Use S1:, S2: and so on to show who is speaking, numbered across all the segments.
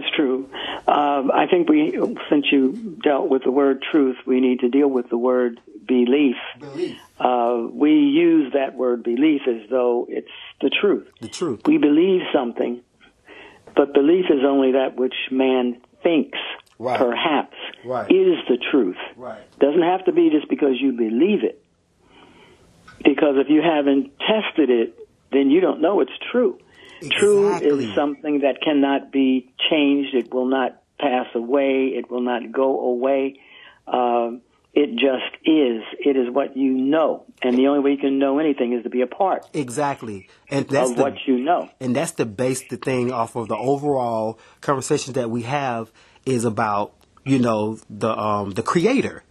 S1: That's true. Uh, I think we, since you dealt with the word truth, we need to deal with the word belief.
S2: Belief.
S1: Uh, we use that word belief as though it's the truth.
S2: The truth.
S1: We believe something, but belief is only that which man thinks,
S2: Right.
S1: perhaps,
S2: Right.
S1: is the truth.
S2: Right.
S1: Doesn't have to be just because you believe it. Because if you haven't tested it, then you don't know it's true. True is something that cannot be changed. It will not pass away. It will not go away. Um, it just is. It is what you know. And the only way you can know anything is to be a part
S2: Exactly. And that's
S1: of
S2: the,
S1: what you know.
S2: and that's the base the thing off of the overall conversation that we have is about you know the um the creator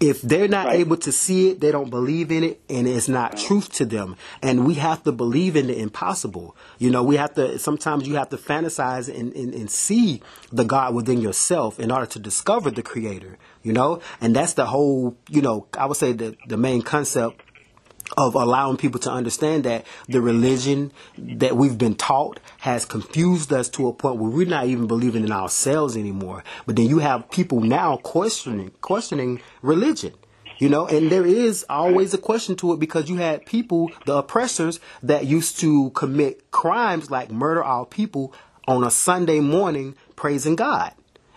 S2: if they're not
S1: Right.
S2: able to see it they don't believe in it and it's not truth to them. And we have to believe in the impossible. You know we have to sometimes you have to fantasize and, and, and see the god within yourself in order to discover the creator you know? And that's the whole you know i would say the, the main concept of allowing people to understand that the religion that we've been taught has confused us to a point where we're not even believing in ourselves anymore. But then you have people now questioning questioning religion. You know, and there is always a question to it because you had people, the oppressors, that used to commit crimes like murder our people on a Sunday morning praising God.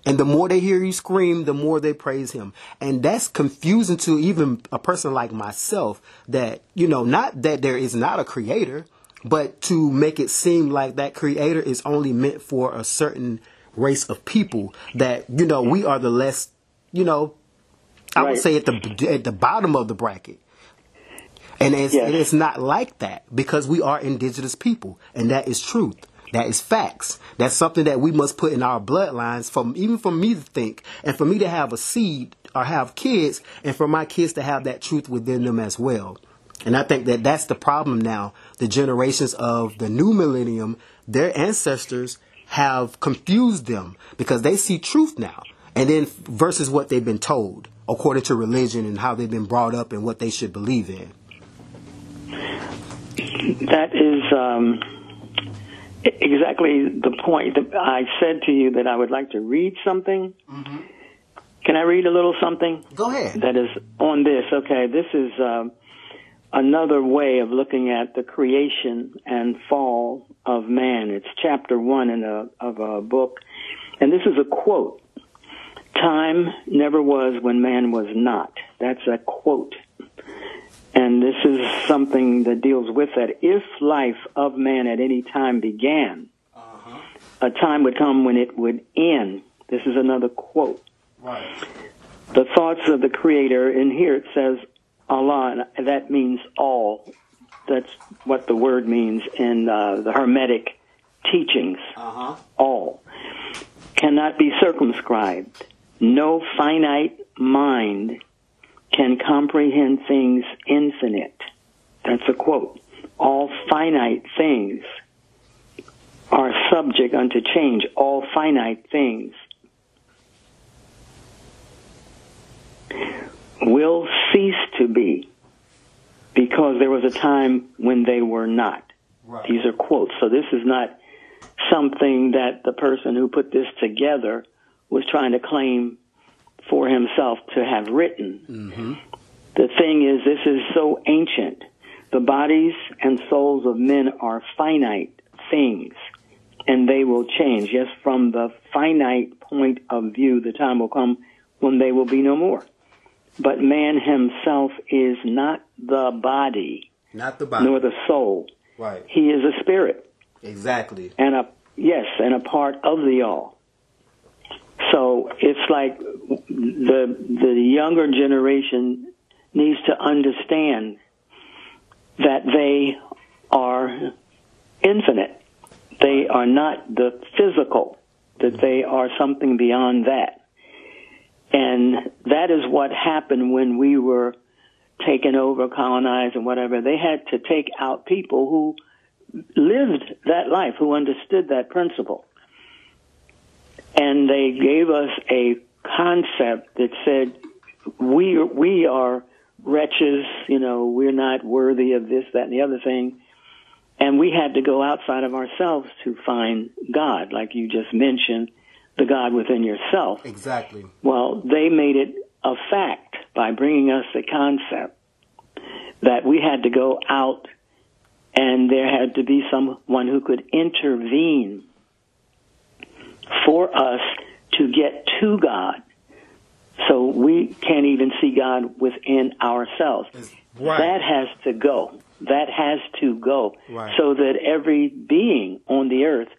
S2: And the more they hear you scream, the more they praise him. And that's confusing to even a person like myself that, you know, not that there is not a creator, but to make it seem like that creator is only meant for a certain race of people that, you know, we are the less, you know, I would
S1: Right.
S2: say at the at the bottom of the bracket. And it's,
S1: Yes.
S2: and it's not like that because we are indigenous people, and that is truth. That is facts. That's something that we must put in our bloodlines. From even for me to think, and for me to have a seed or have kids, and for my kids to have that truth within them as well. And I think that that's the problem now. The generations of the new millennium, their ancestors have confused them because they see truth now, and then versus what they've been told according to religion and how they've been brought up and what they should believe in.
S1: That is um, exactly the point. I said to you that I would like to read something. Can I read a little something?
S2: Go ahead.
S1: that is on this. Okay, this is um, another way of looking at the creation and fall of man. It's chapter one in a, of a book, and this is a quote. Time never was when man was not. That's a quote. And this is something that deals with that. If life of man at any time began, a time would come when it would end. This is another quote
S2: Right.
S1: the thoughts of the creator and here it says allah and that means all that's what the word means in uh, the hermetic teachings
S2: Uh huh.
S1: all cannot be circumscribed no finite mind can comprehend things infinite that's a quote all finite things are subject unto change all finite things will cease to be because there was a time when they were not.
S2: Right.
S1: These are quotes. So this is not something that the person who put this together was trying to claim for himself to have written. Mm-hmm. The thing is, this is so ancient. The bodies and souls of men are finite things, and they will change. Yes, from the finite point of view, the time will come when they will be no more. But man himself is not the body,
S2: Not the body.
S1: nor the soul.
S2: right.
S1: He is a spirit
S2: Exactly.
S1: and a yes, and a part of the all. So it's like the the younger generation needs to understand that they are infinite. They are not the physical. That they are something beyond that. And that is what happened when we were taken over, colonized, and whatever. They had to take out people who lived that life, who understood that principle. And they gave us a concept that said, we, we are wretches, you know, we're not worthy of this, that, and the other thing. And we had to go outside of ourselves to find God, like you just mentioned. the God within yourself.
S2: Exactly.
S1: Well, they made it a fact by bringing us the concept that we had to go out and there had to be someone who could intervene for us to get to God. So we can't even see God within ourselves.
S2: Right.
S1: That has to go. That has to go.
S2: Right.
S1: So that every being on the earth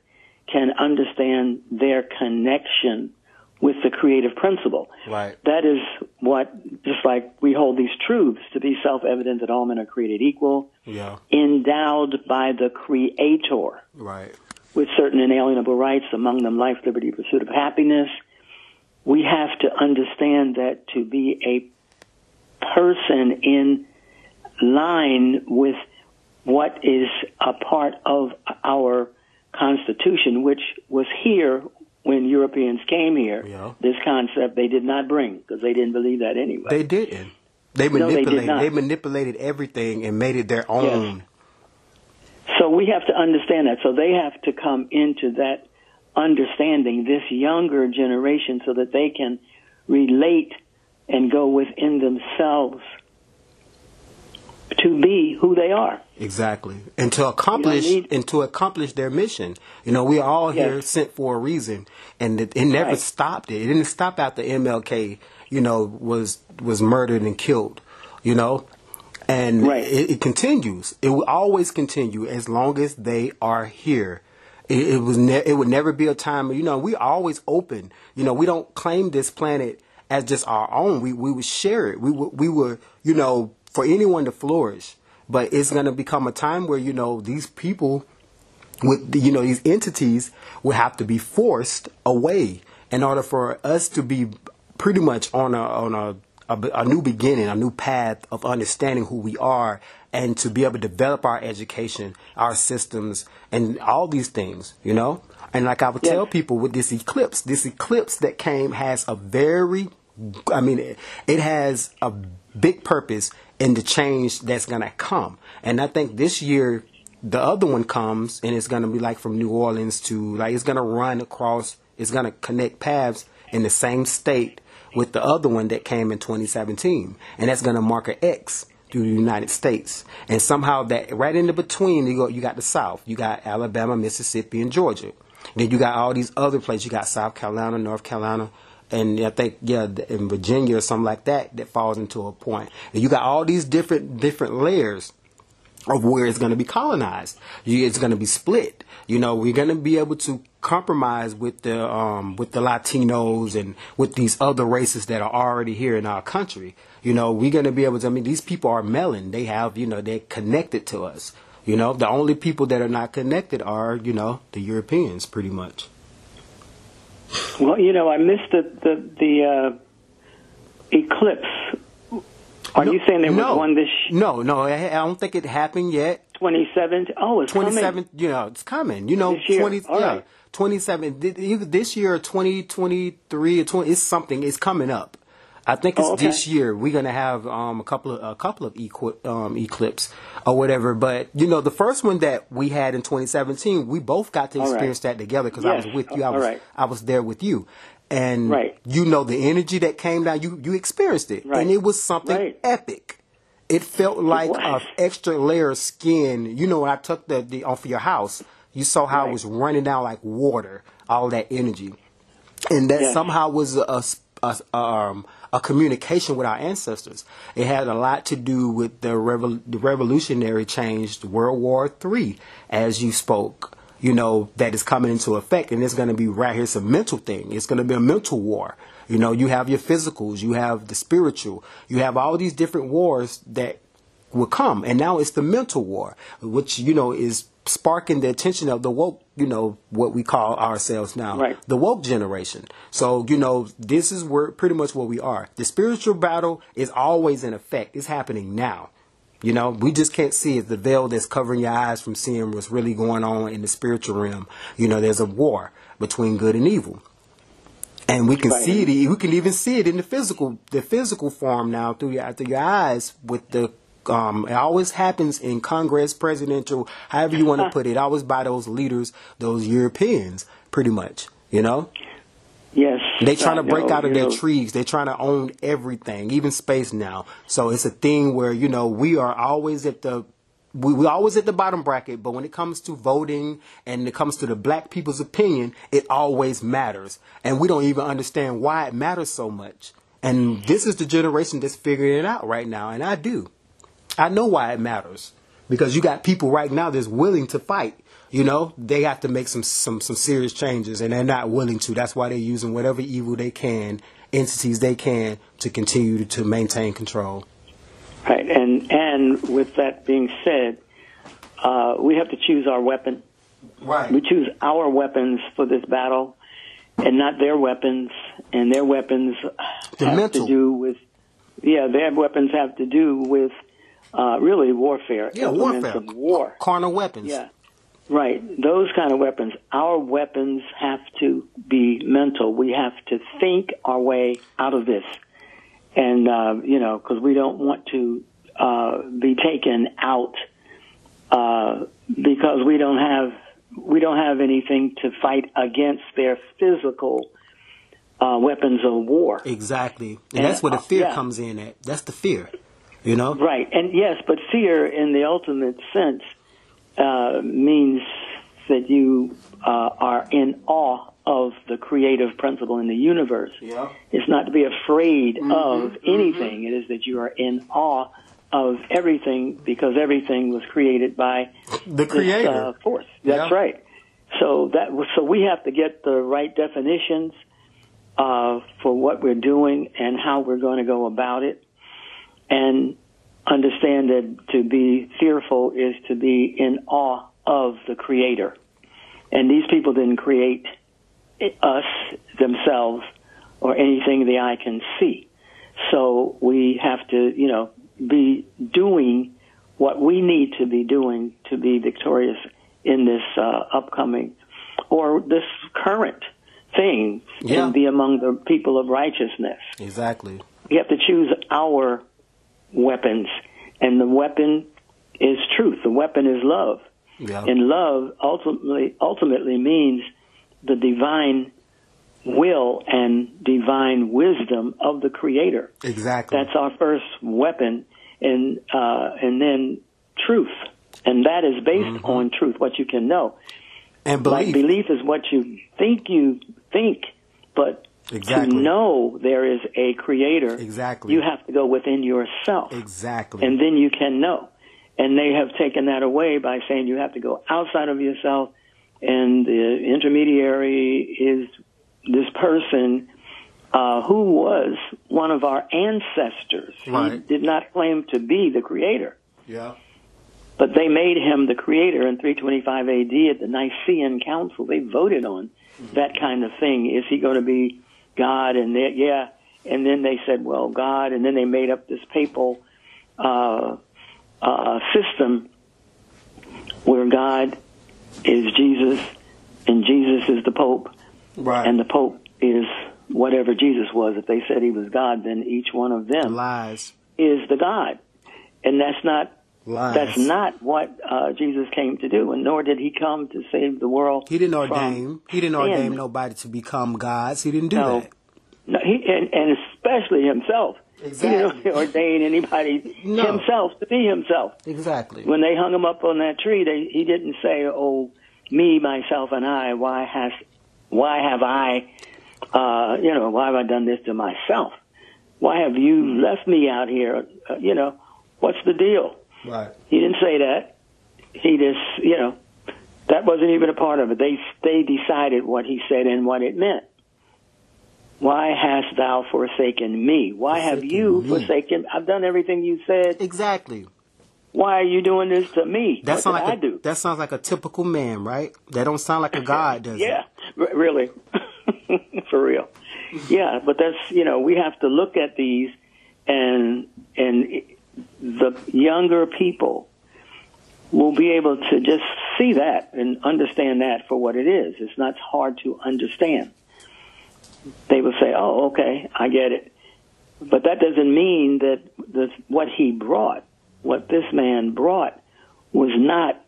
S1: can understand their connection with the creative principle.
S2: Right.
S1: That is what, just like we hold these truths to be self-evident that all men are created equal,
S2: Yeah.
S1: endowed by the Creator
S2: Right.
S1: With certain inalienable rights, among them life, liberty, pursuit of happiness. We have to understand that to be a person in line with what is a part of our Constitution, which was here when Europeans came here.
S2: Yeah.
S1: This concept they did not bring because they didn't believe that anyway.
S2: They didn't. They manipulated.
S1: No, they did
S2: they manipulated everything and made it their own.
S1: So we have to understand that. So they have to come into that understanding, this younger generation, so that they can relate and go within themselves to be who they are.
S2: Exactly. And to accomplish
S1: need-
S2: and to accomplish their mission. You know, we are all here
S1: Yes.
S2: sent for a reason and it, it never
S1: Right.
S2: stopped it. It didn't stop after MLK, you know, was was murdered and killed, you know? And
S1: Right.
S2: it, it continues. It will always continue as long as they are here. It, it was ne- it would never be a time, you know, we always open. You know, we don't claim this planet as just our own. We we would share it. We would we were, you know, for anyone to flourish. But it's going to become a time where you know these people with you know these entities will have to be forced away in order for us to be pretty much on a on a a, a new beginning, a new path of understanding who we are, and to be able to develop our education, our systems, and all these things. You know, and like I would tell people with this eclipse, this eclipse that came has a very, I mean, it, it has a big purpose in the change that's going to come. And I think this year, the other one comes and it's going to be like from New Orleans to, like, it's going to run across, it's going to connect paths in the same state with the other one that came in 2017. And that's going to mark an X through the United States. And somehow that right in the between, you go, you got the South, you got Alabama, Mississippi, and Georgia. Then you got all these other places. You got South Carolina, North Carolina, and I think yeah, in Virginia or something like that that falls into a point. And you got all these different different layers of where it's going to be colonized. It's going to be split. You know, we're going to be able to compromise with the um, with the Latinos and with these other races that are already here in our country. You know, we're going to be able to. I mean, these people are melon. They have, you know, they're connected to us. You know, the only people that are not connected are, you know, the Europeans, pretty much.
S1: Well, you know, I missed the the, the uh, eclipse. Are
S2: No-
S1: you saying there was one this
S2: No, no, I, I don't think it happened yet.
S1: 27th? Oh, it's
S2: Twenty
S1: coming.
S2: seventh, you know, it's coming. You know,
S1: This year.
S2: twenty,
S1: All
S2: yeah,
S1: right.
S2: Twenty seven. This year or twenty twenty three or twenty. It's something. It's coming up. I think it's
S1: Oh, okay.
S2: this year. We're gonna have um, a couple of a couple of equi- um, eclipse or whatever. But you know, the first one that we had in 2017, we both got to
S1: All right.
S2: experience that together because I was with you. I was
S1: right.
S2: I was there with you, and
S1: Right.
S2: you know the energy that came down. You you experienced it,
S1: Right.
S2: and it was something epic. It felt like a
S1: was.
S2: extra layer of skin. You know, when I took the, the off of your house, you saw how it was running down like water, all that energy, and that
S1: Yes.
S2: somehow was a, s- a- um, a communication with our ancestors. It had a lot to do with the, revol- the revolutionary change, World War Three, as you spoke. You know that is coming into effect, and it's going to be right here. It's a mental thing. It's going to be a mental war. You know, you have your physicals, you have the spiritual, you have all these different wars that will come. And now it's the mental war, which, you know, is sparking the attention of the woke, you know, what we call ourselves now,
S1: Right.
S2: the woke generation. So, you know, this is where pretty much where we are. The spiritual battle is always in effect. It's happening now. You know, we just can't see it. The veil that's covering your eyes from seeing what's really going on in the spiritual realm. You know, there's a war between good and evil and we can
S1: Right.
S2: see it. We can even see it in the physical, the physical form now through your through your eyes. With the, um, it always happens in Congress, presidential, however you want to put it. Always by those leaders, those Europeans, pretty much. You know.
S1: Yes.
S2: They're trying to break
S1: know,
S2: out of their
S1: know.
S2: trees. They're trying to own everything, even space now. So it's a thing where you know we are always at the we we always at the bottom bracket. But when it comes to voting and it comes to the black people's opinion, it always matters, and we don't even understand why it matters so much. And this is the generation that's figuring it out right now, and I do. I know why it matters because you got people right now that's willing to fight. You know, they have to make some some some serious changes, and they're not willing to. That's why they're using whatever evil they can, entities they can, to continue to, to maintain control.
S1: Right, and and with that being said, uh, we have to choose our weapon.
S2: Right.
S1: We choose our weapons for this battle, and not their weapons. And their weapons
S2: The
S1: have
S2: mental.
S1: to do with, yeah, their weapons have to do with uh, really warfare.
S2: Yeah, warfare.
S1: War.
S2: Carnal weapons.
S1: Yeah. Right. Those kind of weapons. Our weapons have to be mental. We have to think our way out of this. And, uh, you know, because we don't want to uh, be taken out uh, because we don't have we don't have anything to fight against their physical uh, weapons of war.
S2: Exactly. And,
S1: And,
S2: that's where the
S1: uh,
S2: fear
S1: yeah.
S2: comes in at. That's the fear. You know?
S1: Right, and yes, but fear in the ultimate sense uh, means that you uh, are in awe of the creative principle in the universe.
S2: Yeah.
S1: It's not to be afraid
S2: Mm-hmm,
S1: of anything. It is that you are in awe of everything because everything was created by
S2: The
S1: this,
S2: creator.
S1: uh, force. That's
S2: Yeah.
S1: right. So that so we have to get the right definitions uh, for what we're doing and how we're going to go about it, and understand that to be fearful is to be in awe of the Creator. And these people didn't create us themselves or anything the eye can see. So we have to, you know, be doing what we need to be doing to be victorious in this uh, upcoming or this current thing
S2: Yeah.
S1: and be among the people of righteousness.
S2: Exactly.
S1: We have to choose our weapons, and the weapon is truth. The weapon is love,
S2: Yeah.
S1: and love ultimately ultimately means the divine will and divine wisdom of the Creator.
S2: exactly.
S1: That's our first weapon, and uh, and then truth, and that is based
S2: Mm-hmm.
S1: on truth, what you can know.
S2: and
S1: Like
S2: belief.
S1: belief is what you think you think, but
S2: Exactly.
S1: to know there is a creator,
S2: Exactly.
S1: you have to go within yourself,
S2: Exactly.
S1: and then you can know. And they have taken that away by saying you have to go outside of yourself, and the intermediary is this person uh, who was one of our ancestors. He did not claim to be the creator.
S2: yeah.
S1: But they made him the creator in 325 AD at the Nicene Council. They voted on that kind of thing. Is he going to be God? And they, yeah, and then they said, well, God, and then they made up this papal uh, uh, system where God is Jesus and Jesus is the Pope
S2: Right.
S1: and the Pope is whatever Jesus was. If they said he was God, then each one of them
S2: Lies.
S1: is the God, and that's not
S2: Lies.
S1: that's not what uh, Jesus came to do, and nor did he come to save the world.
S2: He didn't ordain. He didn't
S1: sin.
S2: ordain nobody to become gods. He didn't do
S1: No.
S2: that.
S1: No, he, and, and especially himself.
S2: Exactly.
S1: He didn't ordain anybody
S2: No.
S1: himself to be himself.
S2: Exactly.
S1: When they hung him up on that tree, they, he didn't say, "Oh, me, myself, and I. Why has, why have I, uh, you know, why have I done this to myself? Why have you left me out here? Uh, you know, what's the deal?"
S2: Right.
S1: He didn't say that. He just, you know, that wasn't even a part of it. They they decided what he said and what it meant. Why hast thou forsaken me? Why have you
S2: me.
S1: forsaken? I've done everything you said.
S2: Exactly.
S1: Why are you doing this to me?
S2: That sounds like
S1: I
S2: a,
S1: do?
S2: that sounds like a typical man, right? That don't sound like a god, does
S1: yeah,
S2: it?
S1: r- really, for real. Yeah, but that's you know we have to look at these, and and the younger people will be able to just see that and understand that for what it is. It's not hard to understand. They will say, "Oh, okay, I get it," but that doesn't mean that the, what he brought, what this man brought, was not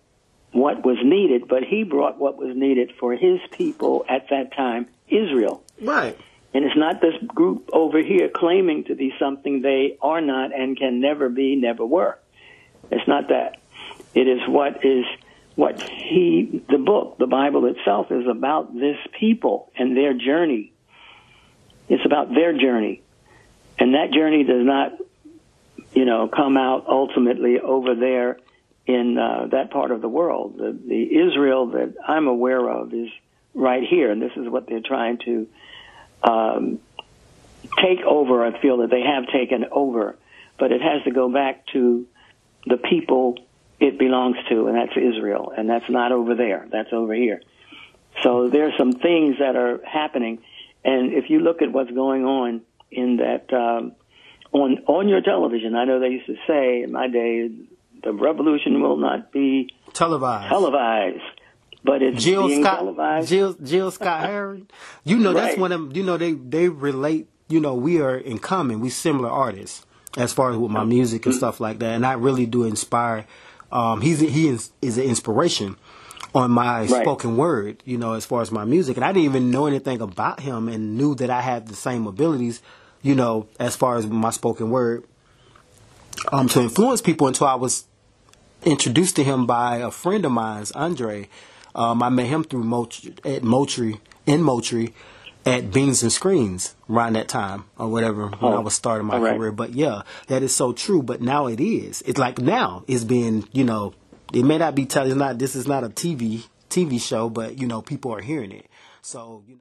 S1: what was needed, but he brought what was needed for his people at that time, Israel.
S2: Right.
S1: And it's not this group over here claiming to be something they are not and can never be, never were. It's not that. It is what is what he, the book, the Bible itself is about this people and their journey. It's about their journey. And that journey does not, you know, come out ultimately over there in uh, that part of the world. The, the Israel that I'm aware of is right here, and this is what they're trying to um, take over. I feel that they have taken over, but it has to go back to the people it belongs to, and that's Israel, and that's not over there. That's over here. So there are some things that are happening, and if you look at what's going on in that um, on on your television, I know they used to say in my day, the revolution will not be
S2: televised.
S1: Televised. But it's
S2: Gil
S1: being
S2: Scott,
S1: televised.
S2: Gil, Gil Scott Heron. You know, that's
S1: Right.
S2: one of them. You know, they they relate. You know, we are in common. We similar artists as far as with my music and stuff like that. And I really do inspire. Um, he's he is, is an inspiration on my
S1: Right.
S2: spoken word. You know, as far as my music, and I didn't even know anything about him, and knew that I had the same abilities. You know, as far as my spoken word, um, to influence people until I was introduced to him by a friend of mine's, Andre. Um, I met him through Motri, at Moultrie in Moultrie at Beans and Screens around that time or whatever when I
S1: Oh,
S2: was starting my
S1: right.
S2: career. But yeah, that is so true. But now it is. It's like now it's being you know it may not be telling. it's not this is not a TV TV show, but you know people are hearing it. So you know.